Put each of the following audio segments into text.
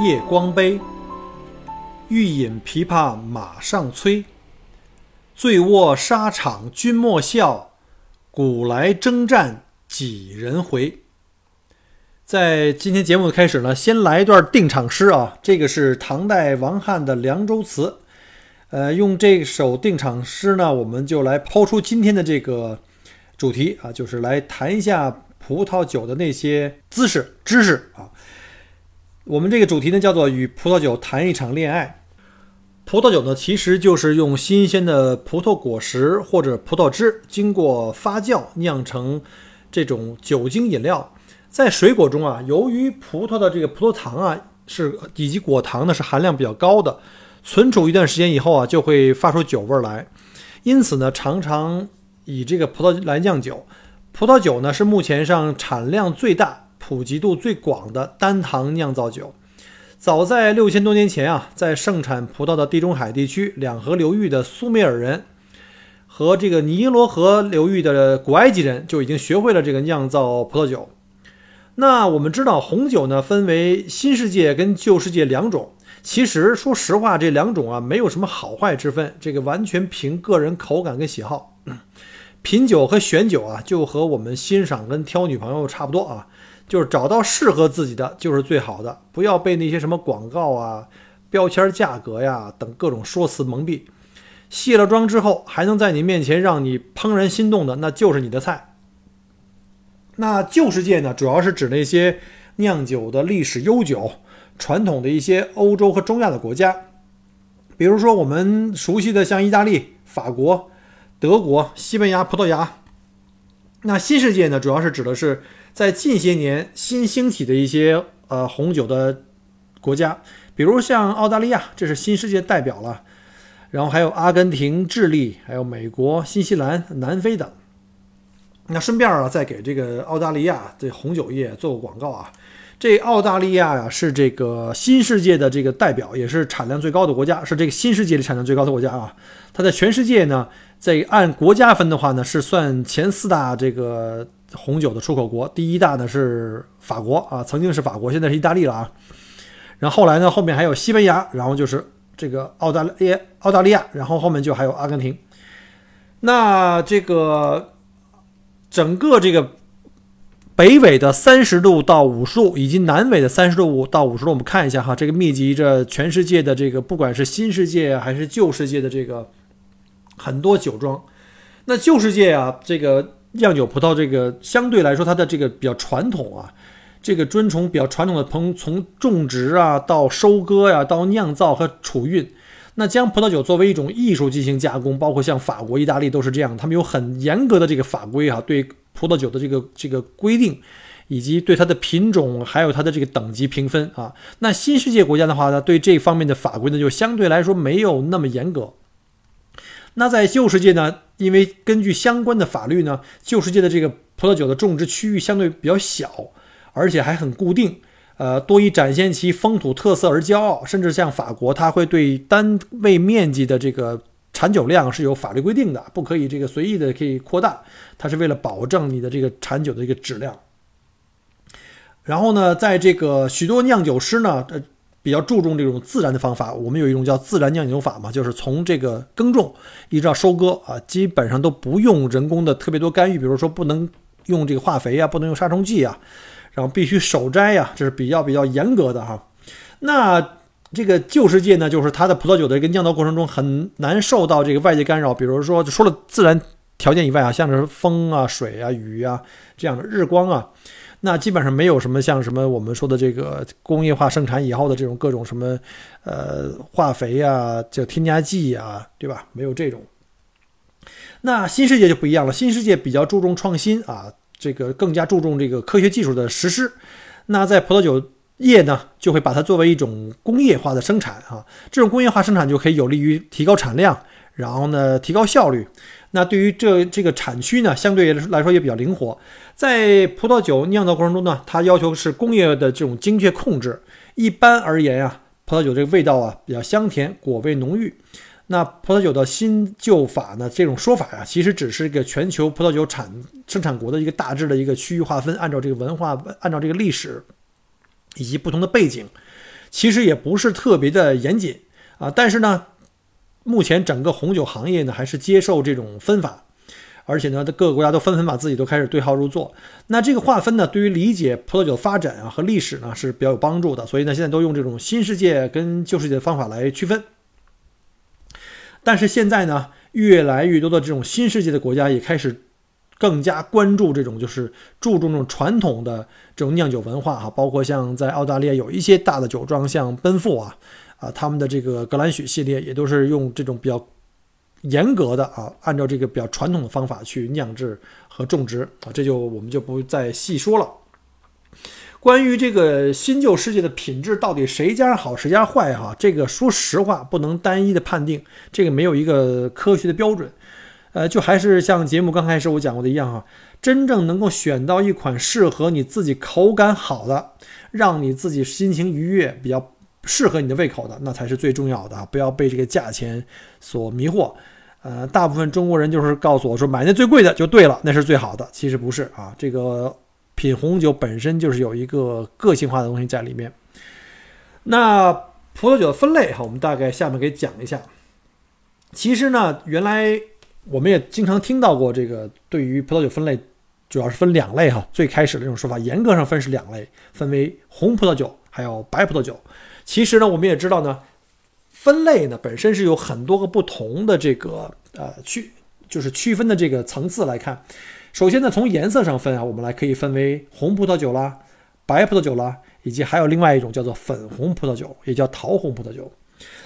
夜光杯，欲饮琵琶马上催。醉卧沙场君莫笑，古来征战几人回。在今天节目的开始呢，先来一段定场诗啊，这个是唐代王翰的《凉州词》。呃，用这首定场诗呢，我们就来抛出今天的这个主题啊，就是来谈一下葡萄酒的那些姿势知识。我们这个主题呢，叫做与葡萄酒谈一场恋爱。葡萄酒呢，其实就是用新鲜的葡萄果实或者葡萄汁，经过发酵酿成这种酒精饮料。在水果中啊，由于葡萄的这个葡萄糖啊是以及果糖呢是含量比较高的，存储一段时间以后啊，就会发出酒味来。因此呢，常常以这个葡萄来酿酒。葡萄酒呢，是目前上产量最大。普及度最广的单糖酿造酒，早在六千多年前啊，在盛产葡萄的地中海地区两河流域的苏美尔人和这个尼罗河流域的古埃及人就已经学会了这个酿造葡萄酒。那我们知道红酒呢，分为新世界跟旧世界两种。其实说实话，这两种啊没有什么好坏之分，这个完全凭个人口感跟喜好。品酒和选酒啊，就和我们欣赏跟挑女朋友差不多啊。就是找到适合自己的就是最好的，不要被那些什么广告啊、标签、价格呀等各种说辞蒙蔽。卸了妆之后还能在你面前让你怦然心动的，那就是你的菜。那旧世界呢，主要是指那些酿酒的历史悠久、传统的一些欧洲和中亚的国家，比如说我们熟悉的像意大利、法国、德国、西班牙、葡萄牙。那新世界呢，主要是指的是。在近些年新兴起的一些呃红酒的国家，比如像澳大利亚，这是新世界代表了。然后还有阿根廷、智利，还有美国、新西兰、南非等。那顺便啊，再给这个澳大利亚这红酒业做个广告啊。这澳大利亚呀，是这个新世界的这个代表，也是产量最高的国家，是这个新世界里产量最高的国家啊。它在全世界呢，在按国家分的话呢，是算前四大这个。红酒的出口国，第一大呢是法国啊，曾经是法国，现在是意大利了啊。然后后来呢，后面还有西班牙，然后就是这个澳大利亚，澳大利亚，然后后面就还有阿根廷。那这个整个这个北纬的三十度到五十度，以及南纬的三十度五到五十度，我们看一下哈，这个密集着全世界的这个，不管是新世界还是旧世界的这个很多酒庄。那旧世界啊，这个。酿酒葡萄这个相对来说，它的这个比较传统啊，这个尊崇比较传统的从从种植啊到收割呀到酿造和储运，那将葡萄酒作为一种艺术进行加工，包括像法国、意大利都是这样，他们有很严格的这个法规啊，对葡萄酒的这个这个规定，以及对它的品种还有它的这个等级评分啊。那新世界国家的话呢，对这方面的法规呢就相对来说没有那么严格。那在旧世界呢？因为根据相关的法律呢，旧世界的这个葡萄酒的种植区域相对比较小，而且还很固定，呃，多以展现其风土特色而骄傲。甚至像法国，它会对单位面积的这个产酒量是有法律规定的，不可以这个随意的可以扩大。它是为了保证你的这个产酒的一个质量。然后呢，在这个许多酿酒师呢，呃。比较注重这种自然的方法，我们有一种叫自然酿酒法嘛，就是从这个耕种一直到收割啊，基本上都不用人工的特别多干预，比如说不能用这个化肥啊，不能用杀虫剂啊，然后必须手摘呀，这是比较比较严格的哈。那这个旧世界呢，就是它的葡萄酒的一个酿造过程中很难受到这个外界干扰，比如说就除了自然条件以外啊，像是风啊、水啊、雨啊这样的日光啊。那基本上没有什么像什么我们说的这个工业化生产以后的这种各种什么，呃，化肥呀，叫添加剂呀，对吧？没有这种。那新世界就不一样了，新世界比较注重创新啊，这个更加注重这个科学技术的实施。那在葡萄酒业呢就会把它作为一种工业化的生产啊，这种工业化生产就可以有利于提高产量，然后呢提高效率。那对于这这个产区呢，相对来说也比较灵活。在葡萄酒酿造过程中呢，它要求是工业的这种精确控制。一般而言啊，葡萄酒这个味道啊比较香甜，果味浓郁。那葡萄酒的新旧法呢，这种说法呀，其实只是一个全球葡萄酒产生产国的一个大致的一个区域划分，按照这个文化，按照这个历史以及不同的背景，其实也不是特别的严谨啊。但是呢。目前整个红酒行业呢，还是接受这种分法，而且呢，各个国家都纷纷把自己都开始对号入座。那这个划分呢，对于理解葡萄酒发展啊和历史呢是比较有帮助的。所以呢，现在都用这种新世界跟旧世界的方法来区分。但是现在呢，越来越多的这种新世界的国家也开始更加关注这种就是注重这种传统的这种酿酒文化哈，包括像在澳大利亚有一些大的酒庄，像奔富啊。啊，他们的这个格兰许系列也都是用这种比较严格的啊，按照这个比较传统的方法去酿制和种植啊，这就我们就不再细说了。关于这个新旧世界的品质到底谁家好谁家坏哈，这个说实话不能单一的判定，这个没有一个科学的标准。呃，就还是像节目刚开始我讲过的一样哈，真正能够选到一款适合你自己口感好的，让你自己心情愉悦比较。适合你的胃口的，那才是最重要的啊！不要被这个价钱所迷惑。呃，大部分中国人就是告诉我说，买那最贵的就对了，那是最好的。其实不是啊，这个品红酒本身就是有一个个性化的东西在里面。那葡萄酒的分类哈，我们大概下面给讲一下。其实呢，原来我们也经常听到过这个对于葡萄酒分类，主要是分两类哈。最开始的这种说法，严格上分是两类，分为红葡萄酒还有白葡萄酒。其实呢，我们也知道呢，分类呢本身是有很多个不同的这个呃区，就是区分的这个层次来看。首先呢，从颜色上分啊，我们来可以分为红葡萄酒啦、白葡萄酒啦，以及还有另外一种叫做粉红葡萄酒，也叫桃红葡萄酒。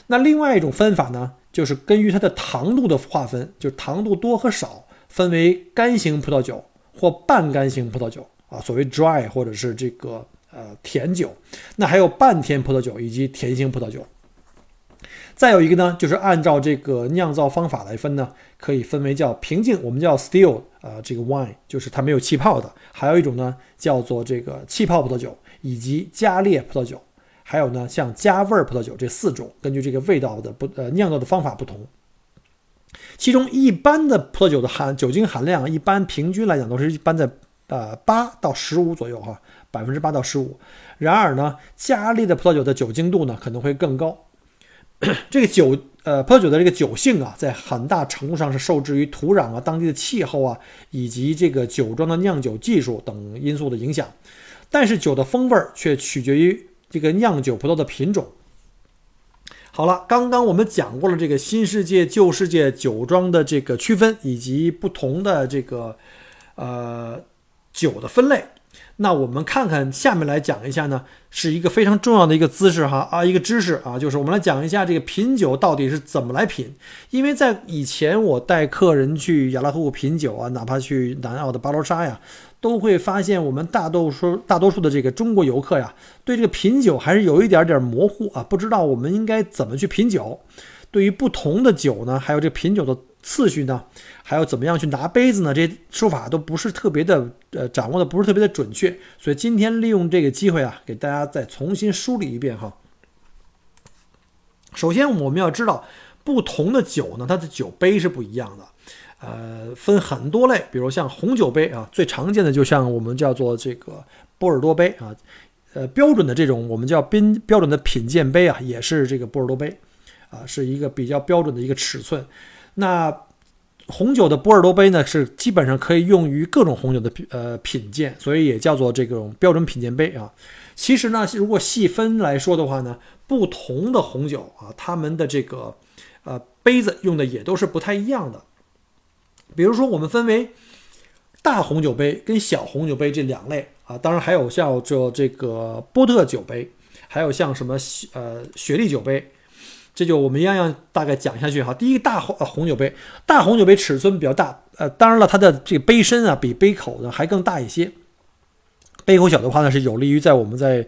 那另外一种分法呢，就是根据它的糖度的划分，就是糖度多和少，分为干型葡萄酒或半干型葡萄酒啊，所谓 dry 或者是这个。呃，甜酒，那还有半甜葡萄酒以及甜型葡萄酒。再有一个呢，就是按照这个酿造方法来分呢，可以分为叫平静，我们叫 still，呃，这个 wine 就是它没有气泡的；还有一种呢，叫做这个气泡葡萄酒以及加烈葡萄酒；还有呢，像加味儿葡萄酒这四种，根据这个味道的不呃酿造的方法不同。其中一般的葡萄酒的含酒精含量，一般平均来讲都是一般在呃八到十五左右哈。百分之八到十五，然而呢，加利的葡萄酒的酒精度呢可能会更高。这个酒，呃，葡萄酒的这个酒性啊，在很大程度上是受制于土壤啊、当地的气候啊，以及这个酒庄的酿酒技术等因素的影响。但是酒的风味却取决于这个酿酒葡萄的品种。好了，刚刚我们讲过了这个新世界、旧世界酒庄的这个区分，以及不同的这个呃酒的分类。那我们看看下面来讲一下呢，是一个非常重要的一个姿势哈啊，一个知识啊，就是我们来讲一下这个品酒到底是怎么来品。因为在以前我带客人去雅拉河谷品酒啊，哪怕去南澳的巴罗沙呀，都会发现我们大多数大多数的这个中国游客呀，对这个品酒还是有一点点模糊啊，不知道我们应该怎么去品酒。对于不同的酒呢，还有这品酒的。次序呢，还要怎么样去拿杯子呢？这些说法都不是特别的，呃，掌握的不是特别的准确。所以今天利用这个机会啊，给大家再重新梳理一遍哈。首先我们要知道，不同的酒呢，它的酒杯是不一样的，呃，分很多类。比如像红酒杯啊，最常见的就像我们叫做这个波尔多杯啊，呃，标准的这种我们叫宾标准的品鉴杯啊，也是这个波尔多杯啊，是一个比较标准的一个尺寸。那红酒的波尔多杯呢，是基本上可以用于各种红酒的呃品鉴，所以也叫做这种标准品鉴杯啊。其实呢，如果细分来说的话呢，不同的红酒啊，它们的这个呃杯子用的也都是不太一样的。比如说，我们分为大红酒杯跟小红酒杯这两类啊，当然还有像这这个波特酒杯，还有像什么呃雪莉酒杯。这就我们一样样大概讲下去哈。第一个大红呃红酒杯，大红酒杯尺寸比较大，呃，当然了，它的这个杯身啊比杯口呢还更大一些。杯口小的话呢，是有利于在我们在，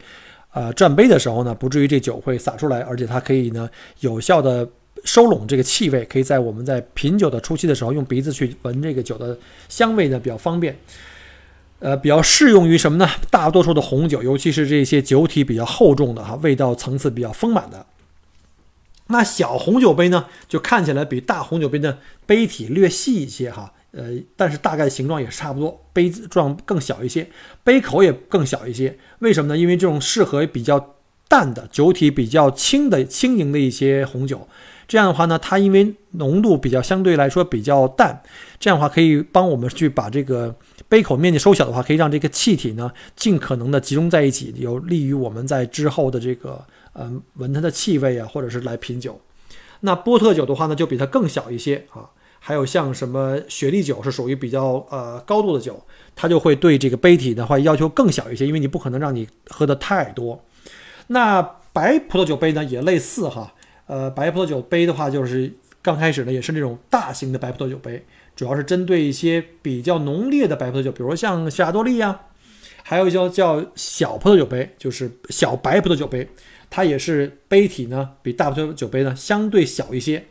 呃转杯的时候呢，不至于这酒会洒出来，而且它可以呢有效的收拢这个气味，可以在我们在品酒的初期的时候用鼻子去闻这个酒的香味呢比较方便。呃，比较适用于什么呢？大多数的红酒，尤其是这些酒体比较厚重的哈，味道层次比较丰满的。那小红酒杯呢，就看起来比大红酒杯的杯体略细一些哈，呃，但是大概形状也是差不多，杯子状更小一些，杯口也更小一些。为什么呢？因为这种适合比较淡的酒体比较轻的轻盈的一些红酒。这样的话呢，它因为浓度比较相对来说比较淡，这样的话可以帮我们去把这个杯口面积收小的话，可以让这个气体呢尽可能的集中在一起，有利于我们在之后的这个嗯闻它的气味啊，或者是来品酒。那波特酒的话呢，就比它更小一些啊。还有像什么雪莉酒是属于比较呃高度的酒，它就会对这个杯体的话要求更小一些，因为你不可能让你喝的太多。那白葡萄酒杯呢也类似哈。呃，白葡萄酒杯的话，就是刚开始呢，也是那种大型的白葡萄酒杯，主要是针对一些比较浓烈的白葡萄酒，比如说像夏多利啊，还有叫叫小葡萄酒杯，就是小白葡萄酒杯，它也是杯体呢比大葡萄酒杯呢相对小一些。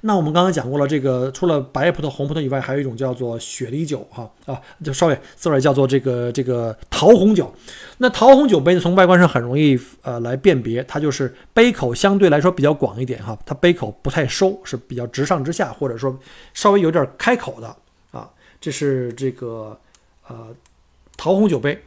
那我们刚刚讲过了，这个除了白葡萄、红葡萄以外，还有一种叫做雪梨酒，哈啊，就稍微 sorry 叫做这个这个桃红酒。那桃红酒杯呢，从外观上很容易呃来辨别，它就是杯口相对来说比较广一点哈，它杯口不太收，是比较直上直下，或者说稍微有点开口的啊，这是这个呃桃红酒杯。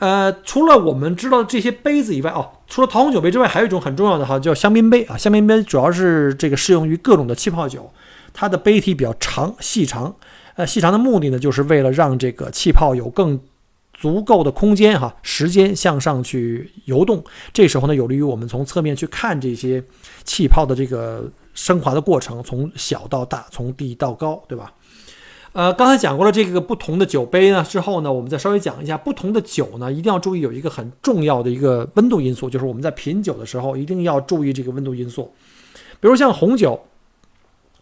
呃，除了我们知道的这些杯子以外，哦，除了桃红酒杯之外，还有一种很重要的哈，叫香槟杯啊。香槟杯主要是这个适用于各种的气泡酒，它的杯体比较长细长。呃，细长的目的呢，就是为了让这个气泡有更足够的空间哈，时间向上去游动。这时候呢，有利于我们从侧面去看这些气泡的这个升华的过程，从小到大，从低到高，对吧？呃，刚才讲过了这个不同的酒杯呢，之后呢，我们再稍微讲一下不同的酒呢，一定要注意有一个很重要的一个温度因素，就是我们在品酒的时候一定要注意这个温度因素。比如像红酒，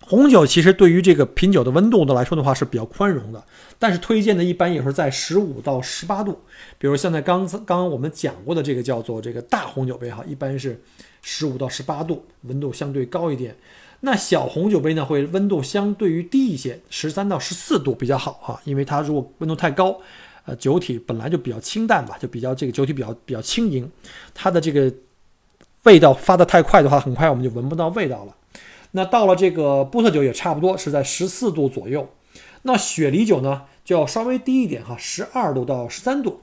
红酒其实对于这个品酒的温度呢来说的话是比较宽容的，但是推荐的一般也是在十五到十八度。比如现在刚刚刚我们讲过的这个叫做这个大红酒杯哈，一般是十五到十八度，温度相对高一点。那小红酒杯呢，会温度相对于低一些，十三到十四度比较好哈，因为它如果温度太高，呃，酒体本来就比较清淡吧，就比较这个酒体比较比较轻盈，它的这个味道发的太快的话，很快我们就闻不到味道了。那到了这个波特酒也差不多是在十四度左右，那雪梨酒呢就要稍微低一点哈，十二度到十三度。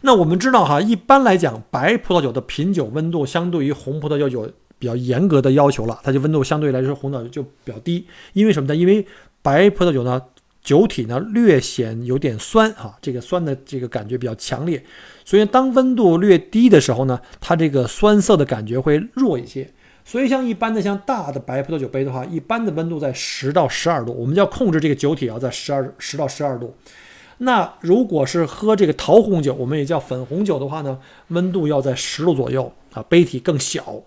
那我们知道哈，一般来讲，白葡萄酒的品酒温度相对于红葡萄酒有。比较严格的要求了，它就温度相对来说红酒就比较低，因为什么呢？因为白葡萄酒呢，酒体呢略显有点酸啊，这个酸的这个感觉比较强烈，所以当温度略低的时候呢，它这个酸涩的感觉会弱一些。所以像一般的像大的白葡萄酒杯的话，一般的温度在十到十二度，我们就要控制这个酒体要在十二十到十二度。那如果是喝这个桃红酒，我们也叫粉红酒的话呢，温度要在十度左右啊，杯体更小。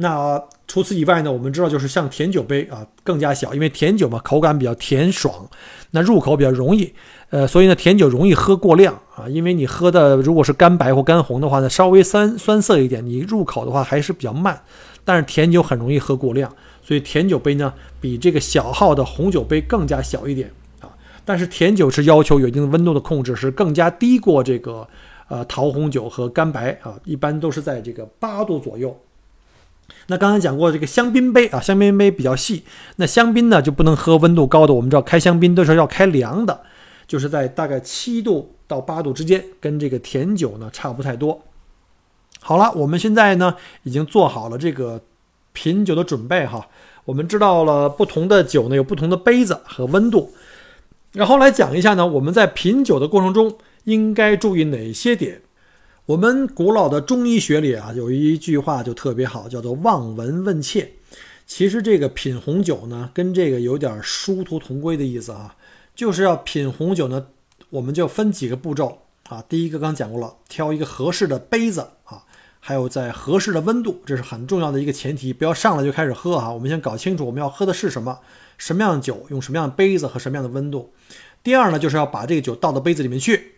那除此以外呢，我们知道就是像甜酒杯啊，更加小，因为甜酒嘛，口感比较甜爽，那入口比较容易，呃，所以呢，甜酒容易喝过量啊，因为你喝的如果是干白或干红的话呢，稍微酸酸涩一点，你入口的话还是比较慢，但是甜酒很容易喝过量，所以甜酒杯呢比这个小号的红酒杯更加小一点啊，但是甜酒是要求有一定的温度的控制，是更加低过这个呃桃红酒和干白啊，一般都是在这个八度左右。那刚才讲过这个香槟杯啊，香槟杯比较细，那香槟呢就不能喝温度高的。我们知道开香槟都是要开凉的，就是在大概七度到八度之间，跟这个甜酒呢差不太多。好了，我们现在呢已经做好了这个品酒的准备哈。我们知道了不同的酒呢有不同的杯子和温度，然后来讲一下呢我们在品酒的过程中应该注意哪些点。我们古老的中医学里啊，有一句话就特别好，叫做“望闻问切”。其实这个品红酒呢，跟这个有点殊途同归的意思啊，就是要品红酒呢，我们就分几个步骤啊。第一个刚讲过了，挑一个合适的杯子啊，还有在合适的温度，这是很重要的一个前提，不要上来就开始喝啊。我们先搞清楚我们要喝的是什么，什么样的酒，用什么样的杯子和什么样的温度。第二呢，就是要把这个酒倒到杯子里面去。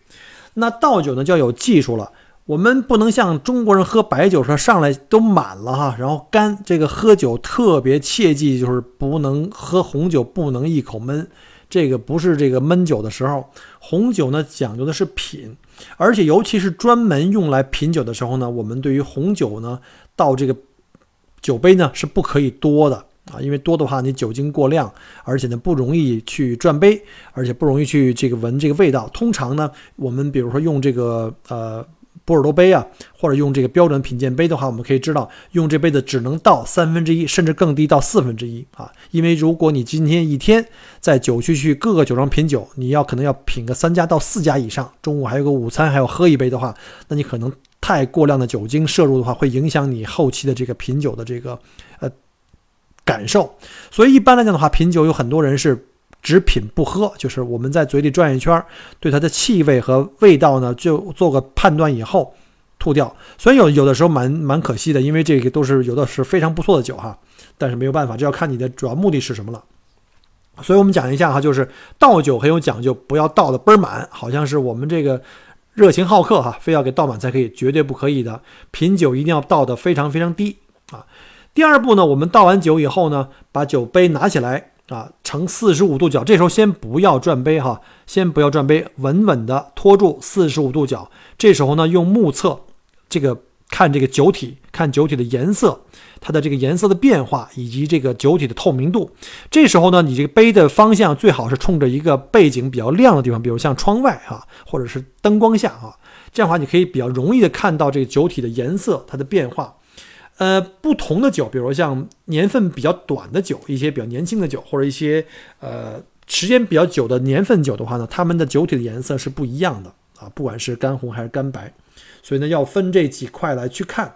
那倒酒呢，就要有技术了。我们不能像中国人喝白酒说上来都满了哈，然后干。这个喝酒特别切记，就是不能喝红酒，不能一口闷。这个不是这个闷酒的时候。红酒呢讲究的是品，而且尤其是专门用来品酒的时候呢，我们对于红酒呢倒这个酒杯呢是不可以多的啊，因为多的话你酒精过量，而且呢不容易去转杯，而且不容易去这个闻这个味道。通常呢，我们比如说用这个呃。波尔多杯啊，或者用这个标准品鉴杯的话，我们可以知道，用这杯子只能倒三分之一，甚至更低到四分之一啊。因为如果你今天一天在酒区去各个酒庄品酒，你要可能要品个三家到四家以上，中午还有个午餐，还要喝一杯的话，那你可能太过量的酒精摄入的话，会影响你后期的这个品酒的这个呃感受。所以一般来讲的话，品酒有很多人是。只品不喝，就是我们在嘴里转一圈，对它的气味和味道呢，就做个判断以后吐掉。所以有有的时候蛮蛮可惜的，因为这个都是有的是非常不错的酒哈，但是没有办法，这要看你的主要目的是什么了。所以我们讲一下哈，就是倒酒很有讲究，不要倒的倍儿满，好像是我们这个热情好客哈，非要给倒满才可以，绝对不可以的。品酒一定要倒的非常非常低啊。第二步呢，我们倒完酒以后呢，把酒杯拿起来。啊，呈四十五度角，这时候先不要转杯哈，先不要转杯，稳稳的托住四十五度角。这时候呢，用目测这个看这个酒体，看酒体的颜色，它的这个颜色的变化以及这个酒体的透明度。这时候呢，你这个杯的方向最好是冲着一个背景比较亮的地方，比如像窗外哈，或者是灯光下哈，这样的话你可以比较容易的看到这个酒体的颜色它的变化。呃，不同的酒，比如像年份比较短的酒，一些比较年轻的酒，或者一些呃时间比较久的年份酒的话呢，它们的酒体的颜色是不一样的啊，不管是干红还是干白，所以呢要分这几块来去看。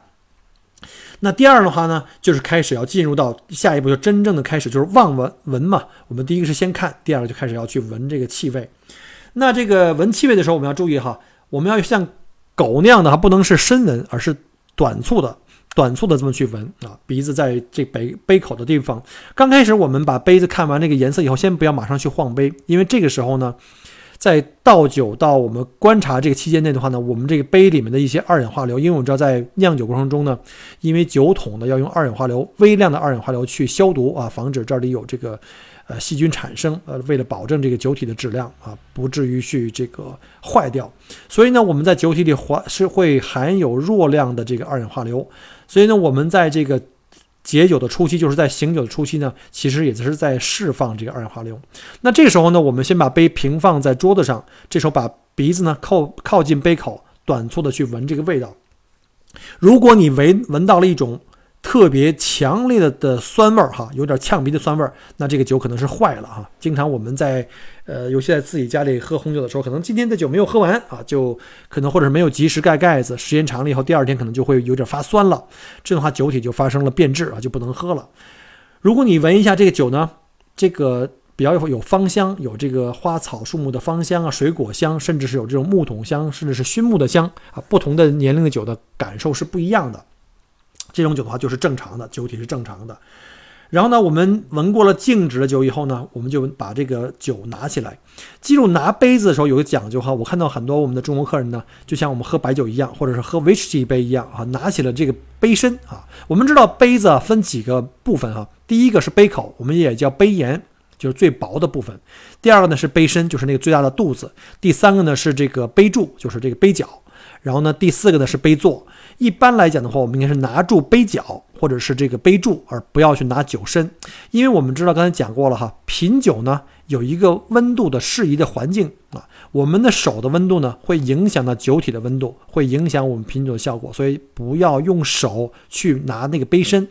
那第二的话呢，就是开始要进入到下一步，就真正的开始就是望闻闻嘛。我们第一个是先看，第二个就开始要去闻这个气味。那这个闻气味的时候，我们要注意哈，我们要像狗那样的，它不能是深闻，而是短促的。短促的这么去闻啊，鼻子在这杯杯口的地方。刚开始我们把杯子看完这个颜色以后，先不要马上去晃杯，因为这个时候呢，在倒酒到我们观察这个期间内的话呢，我们这个杯里面的一些二氧化硫，因为我们知道在酿酒过程中呢，因为酒桶呢要用二氧化硫微量的二氧化硫去消毒啊，防止这里有这个。呃，细菌产生，呃，为了保证这个酒体的质量啊，不至于去这个坏掉，所以呢，我们在酒体里含是会含有弱量的这个二氧化硫，所以呢，我们在这个解酒的初期，就是在醒酒的初期呢，其实也是在释放这个二氧化硫。那这个时候呢，我们先把杯平放在桌子上，这时候把鼻子呢靠靠近杯口，短促的去闻这个味道。如果你闻闻到了一种。特别强烈的的酸味儿哈，有点呛鼻的酸味儿，那这个酒可能是坏了哈。经常我们在呃，尤其在自己家里喝红酒的时候，可能今天的酒没有喝完啊，就可能或者是没有及时盖盖子，时间长了以后，第二天可能就会有点发酸了。这样的话，酒体就发生了变质啊，就不能喝了。如果你闻一下这个酒呢，这个比较有有芳香，有这个花草树木的芳香啊，水果香，甚至是有这种木桶香，甚至是熏木的香啊，不同的年龄的酒的感受是不一样的。这种酒的话就是正常的酒体是正常的，然后呢，我们闻过了静止的酒以后呢，我们就把这个酒拿起来。记住拿杯子的时候有个讲究哈，我看到很多我们的中国客人呢，就像我们喝白酒一样，或者是喝威士忌杯一样啊，拿起了这个杯身啊。我们知道杯子分几个部分哈，第一个是杯口，我们也叫杯沿，就是最薄的部分；第二个呢是杯身，就是那个最大的肚子；第三个呢是这个杯柱，就是这个杯角；然后呢第四个呢是杯座。一般来讲的话，我们应该是拿住杯角或者是这个杯柱，而不要去拿酒身，因为我们知道刚才讲过了哈，品酒呢有一个温度的适宜的环境啊，我们的手的温度呢会影响到酒体的温度，会影响我们品酒的效果，所以不要用手去拿那个杯身，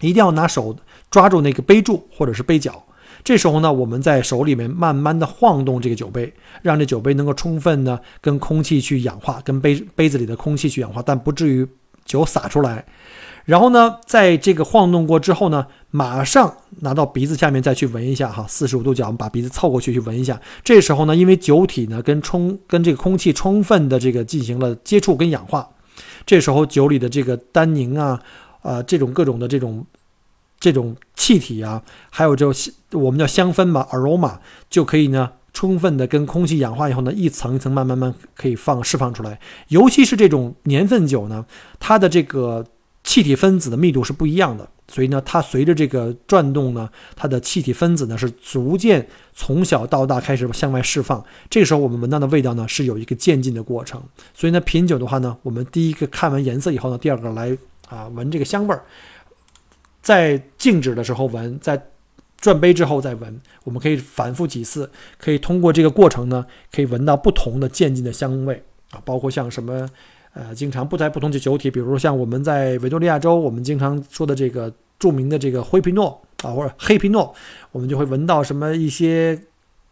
一定要拿手抓住那个杯柱或者是杯角。这时候呢，我们在手里面慢慢的晃动这个酒杯，让这酒杯能够充分呢跟空气去氧化，跟杯杯子里的空气去氧化，但不至于酒洒出来。然后呢，在这个晃动过之后呢，马上拿到鼻子下面再去闻一下哈，四十五度角，我们把鼻子凑过去去闻一下。这时候呢，因为酒体呢跟充跟这个空气充分的这个进行了接触跟氧化，这时候酒里的这个单宁啊，啊这种各种的这种。这种气体啊，还有这我们叫香氛嘛，aroma 就可以呢充分的跟空气氧化以后呢，一层一层慢慢慢可以放释放出来。尤其是这种年份酒呢，它的这个气体分子的密度是不一样的，所以呢，它随着这个转动呢，它的气体分子呢是逐渐从小到大开始向外释放。这个时候我们闻到的味道呢是有一个渐进的过程。所以呢，品酒的话呢，我们第一个看完颜色以后呢，第二个来啊闻这个香味儿。在静止的时候闻，在转杯之后再闻，我们可以反复几次，可以通过这个过程呢，可以闻到不同的渐进的香味啊，包括像什么，呃，经常不在不同的酒体，比如说像我们在维多利亚州，我们经常说的这个著名的这个灰皮诺啊，或者黑皮诺，我们就会闻到什么一些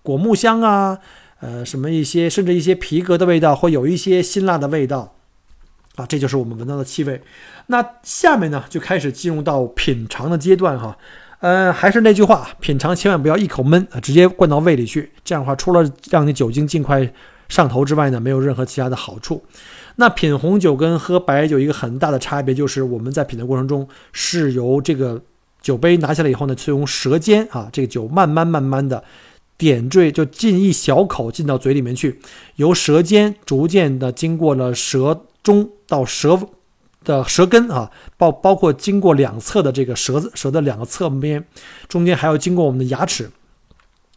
果木香啊，呃，什么一些甚至一些皮革的味道，或有一些辛辣的味道。啊，这就是我们闻到的气味。那下面呢，就开始进入到品尝的阶段哈。呃，还是那句话，品尝千万不要一口闷啊，直接灌到胃里去。这样的话，除了让你酒精尽快上头之外呢，没有任何其他的好处。那品红酒跟喝白酒一个很大的差别就是，我们在品的过程中是由这个酒杯拿下来以后呢，是用舌尖啊，这个酒慢慢慢慢的点缀，就进一小口进到嘴里面去，由舌尖逐渐的经过了舌中。到舌的舌根啊，包包括经过两侧的这个舌子舌的两个侧边，中间还要经过我们的牙齿。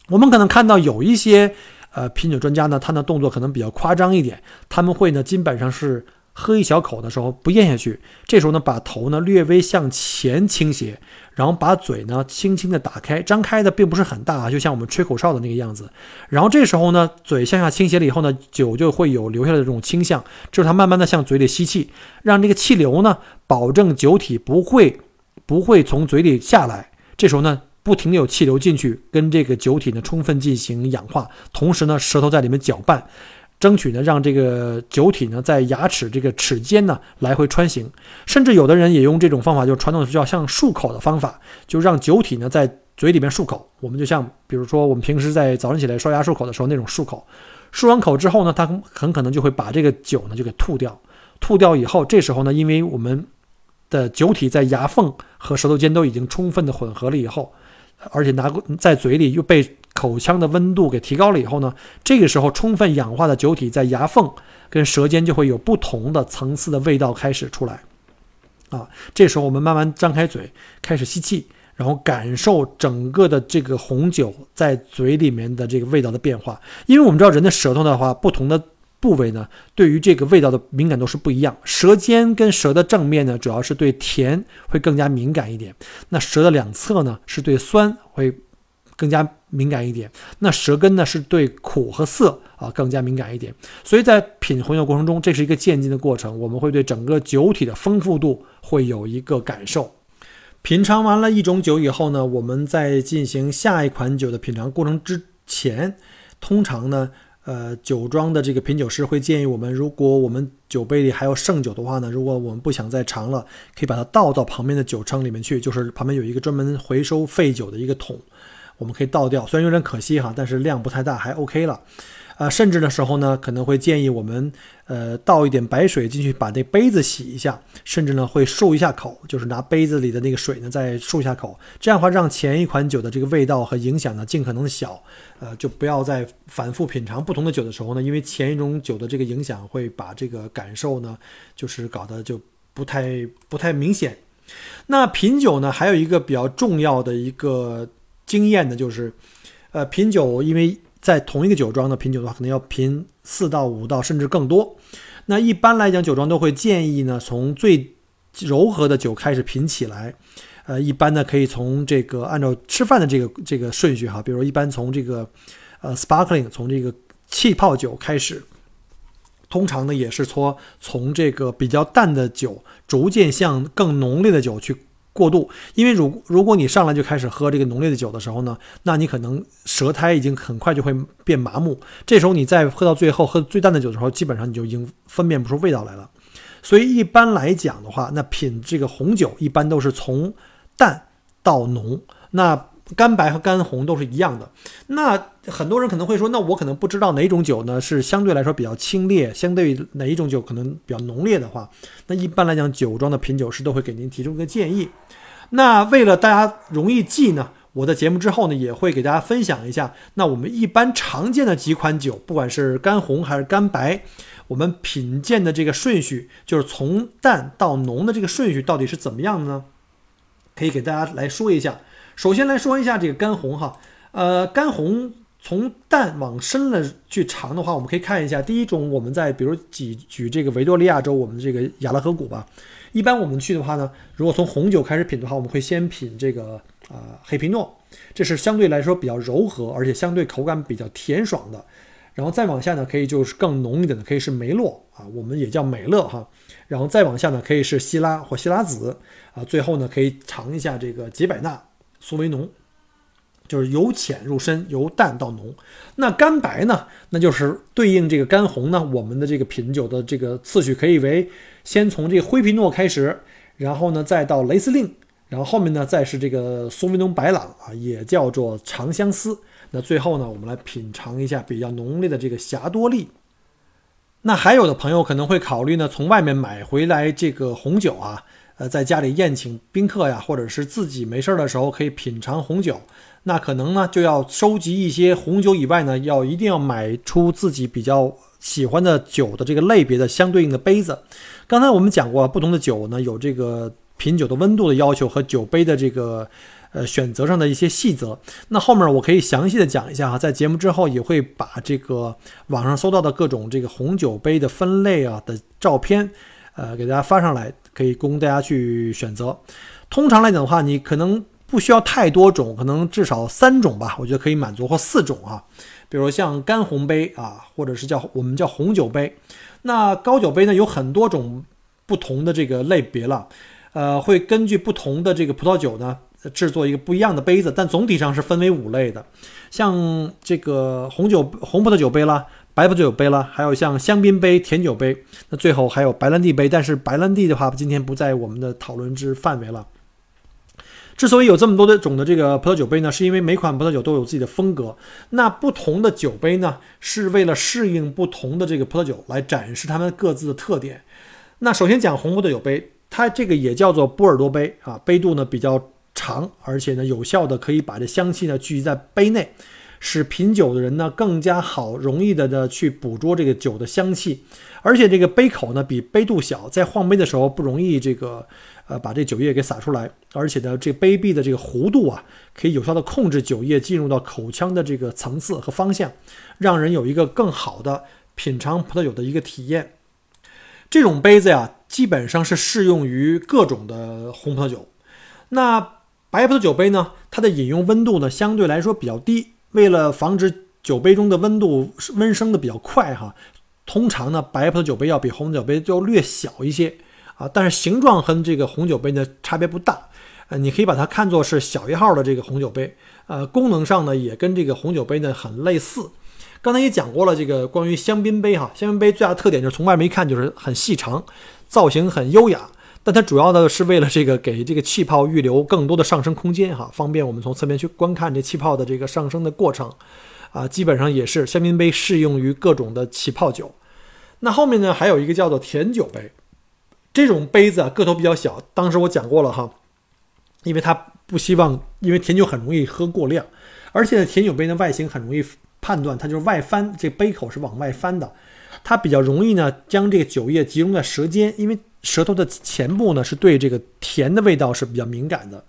我们可能看到有一些呃品酒专家呢，他的动作可能比较夸张一点，他们会呢基本上是。喝一小口的时候不咽下去，这时候呢，把头呢略微向前倾斜，然后把嘴呢轻轻的打开，张开的并不是很大啊，就像我们吹口哨的那个样子。然后这时候呢，嘴向下倾斜了以后呢，酒就会有流下来的这种倾向，就是它慢慢的向嘴里吸气，让这个气流呢，保证酒体不会不会从嘴里下来。这时候呢，不停的有气流进去，跟这个酒体呢充分进行氧化，同时呢，舌头在里面搅拌。争取呢，让这个酒体呢在牙齿这个齿间呢来回穿行，甚至有的人也用这种方法，就是传统的叫像漱口的方法，就让酒体呢在嘴里面漱口。我们就像比如说我们平时在早上起来刷牙漱口的时候那种漱口，漱完口之后呢，它很可能就会把这个酒呢就给吐掉。吐掉以后，这时候呢，因为我们的酒体在牙缝和舌头间都已经充分的混合了以后，而且拿在嘴里又被。口腔的温度给提高了以后呢，这个时候充分氧化的酒体在牙缝跟舌尖就会有不同的层次的味道开始出来，啊，这时候我们慢慢张开嘴，开始吸气，然后感受整个的这个红酒在嘴里面的这个味道的变化。因为我们知道人的舌头的话，不同的部位呢，对于这个味道的敏感度是不一样。舌尖跟舌的正面呢，主要是对甜会更加敏感一点，那舌的两侧呢，是对酸会。更加敏感一点，那舌根呢是对苦和涩啊更加敏感一点，所以在品红酒过程中，这是一个渐进的过程，我们会对整个酒体的丰富度会有一个感受。品尝完了一种酒以后呢，我们在进行下一款酒的品尝过程之前，通常呢，呃，酒庄的这个品酒师会建议我们，如果我们酒杯里还有剩酒的话呢，如果我们不想再尝了，可以把它倒到旁边的酒称里面去，就是旁边有一个专门回收废酒的一个桶。我们可以倒掉，虽然有点可惜哈，但是量不太大，还 OK 了。呃，甚至的时候呢，可能会建议我们，呃，倒一点白水进去，把那杯子洗一下，甚至呢会漱一下口，就是拿杯子里的那个水呢再漱一下口。这样的话，让前一款酒的这个味道和影响呢尽可能的小。呃，就不要再反复品尝不同的酒的时候呢，因为前一种酒的这个影响会把这个感受呢，就是搞得就不太不太明显。那品酒呢，还有一个比较重要的一个。经验的就是，呃，品酒，因为在同一个酒庄的品酒的话，可能要品四到五道，甚至更多。那一般来讲，酒庄都会建议呢，从最柔和的酒开始品起来。呃，一般呢，可以从这个按照吃饭的这个这个顺序哈，比如一般从这个呃 sparkling，从这个气泡酒开始。通常呢，也是说从这个比较淡的酒，逐渐向更浓烈的酒去。过度，因为如如果你上来就开始喝这个浓烈的酒的时候呢，那你可能舌苔已经很快就会变麻木。这时候你再喝到最后喝最淡的酒的时候，基本上你就已经分辨不出味道来了。所以一般来讲的话，那品这个红酒一般都是从淡到浓。那干白和干红都是一样的。那很多人可能会说，那我可能不知道哪种酒呢是相对来说比较清冽，相对于哪一种酒可能比较浓烈的话，那一般来讲，酒庄的品酒师都会给您提出一个建议。那为了大家容易记呢，我在节目之后呢，也会给大家分享一下。那我们一般常见的几款酒，不管是干红还是干白，我们品鉴的这个顺序，就是从淡到浓的这个顺序到底是怎么样的呢？可以给大家来说一下。首先来说一下这个干红哈，呃，干红从淡往深了去尝的话，我们可以看一下。第一种，我们在比如举举这个维多利亚州，我们这个雅拉河谷吧。一般我们去的话呢，如果从红酒开始品的话，我们会先品这个。啊，黑皮诺，这是相对来说比较柔和，而且相对口感比较甜爽的。然后再往下呢，可以就是更浓一点的，可以是梅洛啊，我们也叫美乐哈。然后再往下呢，可以是希拉或希拉子啊。最后呢，可以尝一下这个吉百纳、苏维浓，就是由浅入深，由淡到浓。那干白呢，那就是对应这个干红呢，我们的这个品酒的这个次序可以为先从这个灰皮诺开始，然后呢再到雷司令。然后后面呢，再是这个苏维浓白朗啊，也叫做长相思。那最后呢，我们来品尝一下比较浓烈的这个霞多丽。那还有的朋友可能会考虑呢，从外面买回来这个红酒啊，在家里宴请宾客呀，或者是自己没事儿的时候可以品尝红酒。那可能呢，就要收集一些红酒以外呢，要一定要买出自己比较喜欢的酒的这个类别的相对应的杯子。刚才我们讲过，不同的酒呢，有这个。品酒的温度的要求和酒杯的这个呃选择上的一些细则，那后面我可以详细的讲一下哈，在节目之后也会把这个网上搜到的各种这个红酒杯的分类啊的照片，呃给大家发上来，可以供大家去选择。通常来讲的话，你可能不需要太多种，可能至少三种吧，我觉得可以满足或四种啊。比如像干红杯啊，或者是叫我们叫红酒杯，那高酒杯呢有很多种不同的这个类别了。呃，会根据不同的这个葡萄酒呢，制作一个不一样的杯子，但总体上是分为五类的，像这个红酒红葡萄酒杯啦，白葡萄酒杯了，还有像香槟杯、甜酒杯，那最后还有白兰地杯。但是白兰地的话，今天不在我们的讨论之范围了。之所以有这么多的种的这个葡萄酒杯呢，是因为每款葡萄酒都有自己的风格。那不同的酒杯呢，是为了适应不同的这个葡萄酒，来展示它们各自的特点。那首先讲红葡萄酒杯。它这个也叫做波尔多杯啊，杯度呢比较长，而且呢有效的可以把这香气呢聚集在杯内，使品酒的人呢更加好容易的呢去捕捉这个酒的香气，而且这个杯口呢比杯度小，在晃杯的时候不容易这个呃把这酒液给洒出来，而且呢这杯壁的这个弧度啊可以有效的控制酒液进入到口腔的这个层次和方向，让人有一个更好的品尝葡萄酒的一个体验。这种杯子呀。基本上是适用于各种的红葡萄酒。那白葡萄酒杯呢？它的饮用温度呢相对来说比较低。为了防止酒杯中的温度温升的比较快哈，通常呢白葡萄酒杯要比红酒杯就略小一些啊。但是形状和这个红酒杯呢差别不大，呃，你可以把它看作是小一号的这个红酒杯。呃，功能上呢也跟这个红酒杯呢很类似。刚才也讲过了，这个关于香槟杯哈，香槟杯最大的特点就是从外面一看就是很细长。造型很优雅，但它主要的是为了这个给这个气泡预留更多的上升空间哈，方便我们从侧面去观看这气泡的这个上升的过程，啊，基本上也是香槟杯适用于各种的起泡酒。那后面呢，还有一个叫做甜酒杯，这种杯子啊个头比较小，当时我讲过了哈，因为它不希望，因为甜酒很容易喝过量，而且甜酒杯的外形很容易判断，它就是外翻，这杯口是往外翻的。它比较容易呢，将这个酒液集中在舌尖，因为舌头的前部呢是对这个甜的味道是比较敏感的。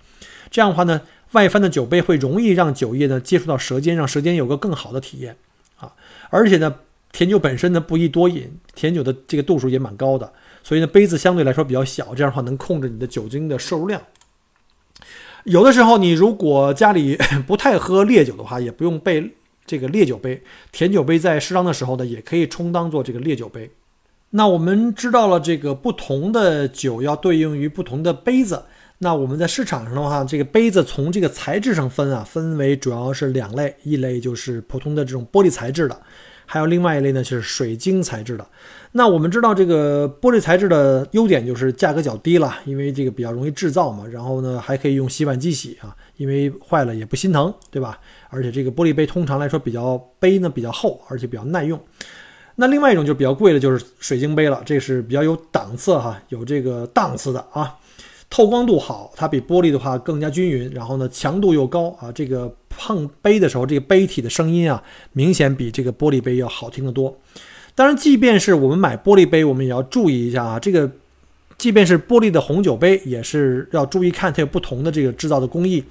这样的话呢，外翻的酒杯会容易让酒液呢接触到舌尖，让舌尖有个更好的体验啊。而且呢，甜酒本身呢不宜多饮，甜酒的这个度数也蛮高的，所以呢杯子相对来说比较小，这样的话能控制你的酒精的摄入量。有的时候你如果家里不太喝烈酒的话，也不用备。这个烈酒杯、甜酒杯在适当的时候呢，也可以充当做这个烈酒杯。那我们知道了这个不同的酒要对应于不同的杯子。那我们在市场上的话，这个杯子从这个材质上分啊，分为主要是两类，一类就是普通的这种玻璃材质的。还有另外一类呢，就是水晶材质的。那我们知道这个玻璃材质的优点就是价格较低了，因为这个比较容易制造嘛。然后呢，还可以用洗碗机洗啊，因为坏了也不心疼，对吧？而且这个玻璃杯通常来说比较杯呢比较厚，而且比较耐用。那另外一种就是比较贵的，就是水晶杯了，这是比较有档次哈，有这个档次的啊。透光度好，它比玻璃的话更加均匀，然后呢强度又高啊，这个碰杯的时候，这个杯体的声音啊，明显比这个玻璃杯要好听得多。当然，即便是我们买玻璃杯，我们也要注意一下啊，这个即便是玻璃的红酒杯，也是要注意看它有不同的这个制造的工艺。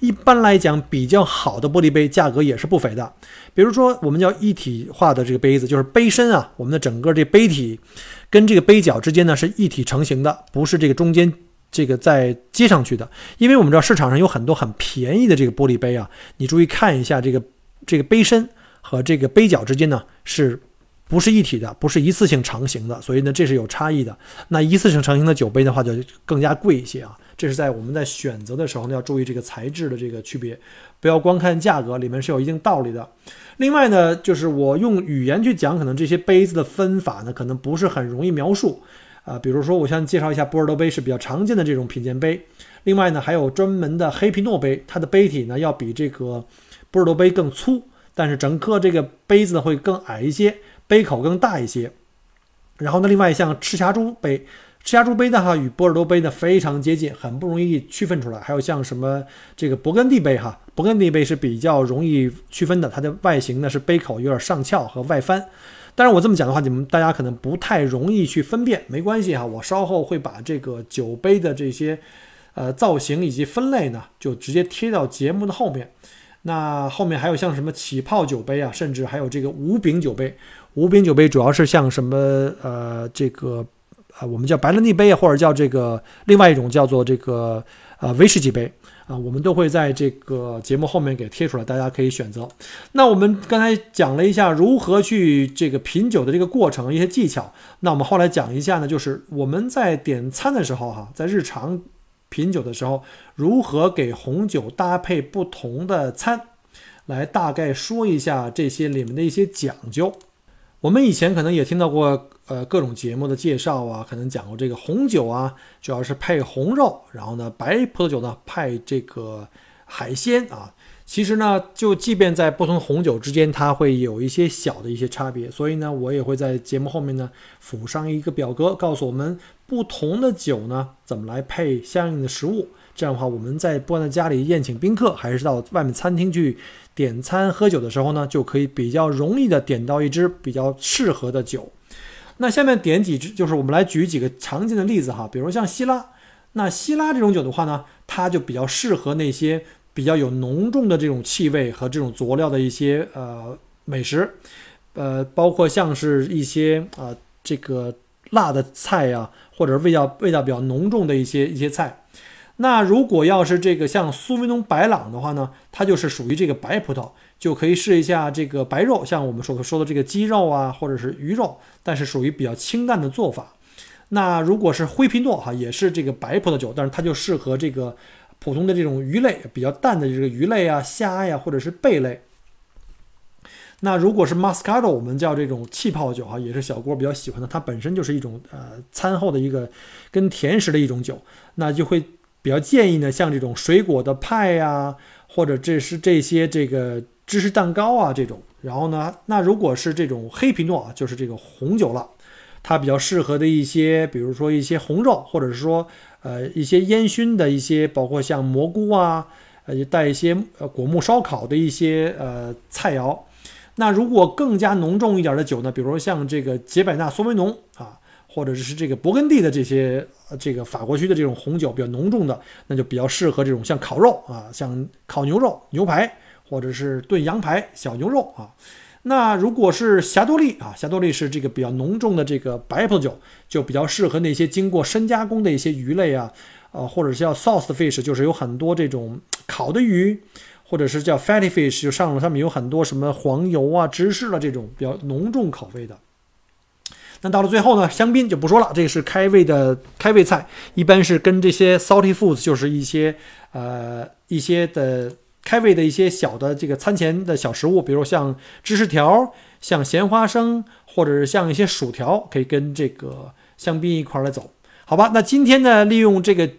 一般来讲，比较好的玻璃杯价格也是不菲的。比如说，我们叫一体化的这个杯子，就是杯身啊，我们的整个这杯体跟这个杯角之间呢是一体成型的，不是这个中间这个再接上去的。因为我们知道市场上有很多很便宜的这个玻璃杯啊，你注意看一下这个这个杯身和这个杯角之间呢是不是一体的，不是一次性成型的，所以呢这是有差异的。那一次性成型的酒杯的话就更加贵一些啊。这是在我们在选择的时候呢，要注意这个材质的这个区别，不要光看价格，里面是有一定道理的。另外呢，就是我用语言去讲，可能这些杯子的分法呢，可能不是很容易描述啊。比如说，我先介绍一下波尔多杯是比较常见的这种品鉴杯。另外呢，还有专门的黑皮诺杯，它的杯体呢要比这个波尔多杯更粗，但是整个这个杯子呢会更矮一些，杯口更大一些。然后呢，另外像赤霞珠杯。赤霞珠杯的哈与波尔多杯呢非常接近，很不容易区分出来。还有像什么这个勃艮第杯哈，勃艮第杯是比较容易区分的，它的外形呢是杯口有点上翘和外翻。但是我这么讲的话，你们大家可能不太容易去分辨，没关系哈，我稍后会把这个酒杯的这些呃造型以及分类呢，就直接贴到节目的后面。那后面还有像什么起泡酒杯啊，甚至还有这个无柄酒杯。无柄酒杯主要是像什么呃这个。啊，我们叫白兰地杯啊，或者叫这个另外一种叫做这个呃威士忌杯啊，我们都会在这个节目后面给贴出来，大家可以选择。那我们刚才讲了一下如何去这个品酒的这个过程一些技巧，那我们后来讲一下呢，就是我们在点餐的时候哈，在日常品酒的时候，如何给红酒搭配不同的餐，来大概说一下这些里面的一些讲究。我们以前可能也听到过。呃，各种节目的介绍啊，可能讲过这个红酒啊，主要是配红肉，然后呢，白葡萄酒呢配这个海鲜啊。其实呢，就即便在不同红酒之间，它会有一些小的一些差别。所以呢，我也会在节目后面呢附上一个表格，告诉我们不同的酒呢怎么来配相应的食物。这样的话，我们在不管在家里宴请宾客，还是到外面餐厅去点餐喝酒的时候呢，就可以比较容易的点到一支比较适合的酒。那下面点几支，就是我们来举几个常见的例子哈，比如像希拉，那希拉这种酒的话呢，它就比较适合那些比较有浓重的这种气味和这种佐料的一些呃美食，呃，包括像是一些啊这个辣的菜呀，或者味道味道比较浓重的一些一些菜。那如果要是这个像苏维农白朗的话呢，它就是属于这个白葡萄。就可以试一下这个白肉，像我们说的说的这个鸡肉啊，或者是鱼肉，但是属于比较清淡的做法。那如果是灰皮诺哈，也是这个白葡萄酒，但是它就适合这个普通的这种鱼类，比较淡的这个鱼类啊、虾呀，或者是贝类。那如果是 Moscato，我们叫这种气泡酒哈，也是小郭比较喜欢的，它本身就是一种呃餐后的一个跟甜食的一种酒，那就会比较建议呢，像这种水果的派呀，或者这是这些这个。芝士蛋糕啊，这种，然后呢，那如果是这种黑皮诺啊，就是这个红酒了，它比较适合的一些，比如说一些红肉，或者是说，呃，一些烟熏的一些，包括像蘑菇啊，呃，带一些呃果木烧烤的一些呃菜肴。那如果更加浓重一点的酒呢，比如说像这个杰百纳苏维农啊，或者是这个勃艮第的这些这个法国区的这种红酒比较浓重的，那就比较适合这种像烤肉啊，像烤牛肉、牛排。或者是炖羊排、小牛肉啊，那如果是霞多丽啊，霞多丽是这个比较浓重的这个白葡萄酒，就比较适合那些经过深加工的一些鱼类啊，呃，或者是叫 sauce fish，就是有很多这种烤的鱼，或者是叫 fatty fish，就上上面有很多什么黄油啊、芝士了这种比较浓重口味的。那到了最后呢，香槟就不说了，这个是开胃的开胃菜，一般是跟这些 salty foods，就是一些呃一些的。开胃的一些小的这个餐前的小食物，比如像芝士条、像咸花生，或者是像一些薯条，可以跟这个香槟一块来走，好吧？那今天呢，利用这个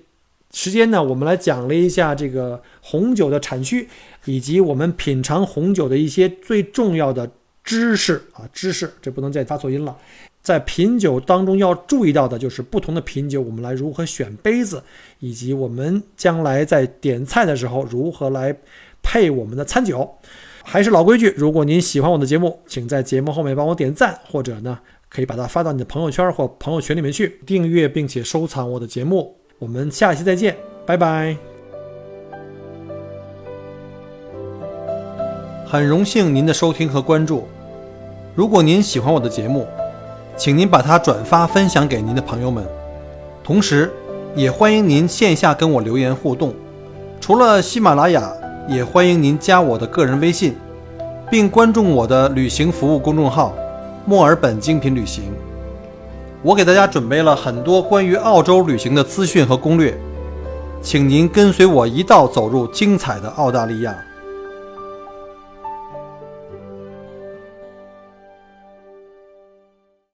时间呢，我们来讲了一下这个红酒的产区，以及我们品尝红酒的一些最重要的知识啊，知识，这不能再发错音了。在品酒当中要注意到的就是不同的品酒，我们来如何选杯子，以及我们将来在点菜的时候如何来配我们的餐酒。还是老规矩，如果您喜欢我的节目，请在节目后面帮我点赞，或者呢，可以把它发到你的朋友圈或朋友群里面去订阅，并且收藏我的节目。我们下期再见，拜拜。很荣幸您的收听和关注。如果您喜欢我的节目，请您把它转发分享给您的朋友们。同时，也欢迎您线下跟我留言互动。除了喜马拉雅，也欢迎您加我的个人微信，并关注我的旅行服务公众号“墨尔本精品旅行”。我给大家准备了很多关于澳洲旅行的资讯和攻略，请您跟随我一道走入精彩的澳大利亚。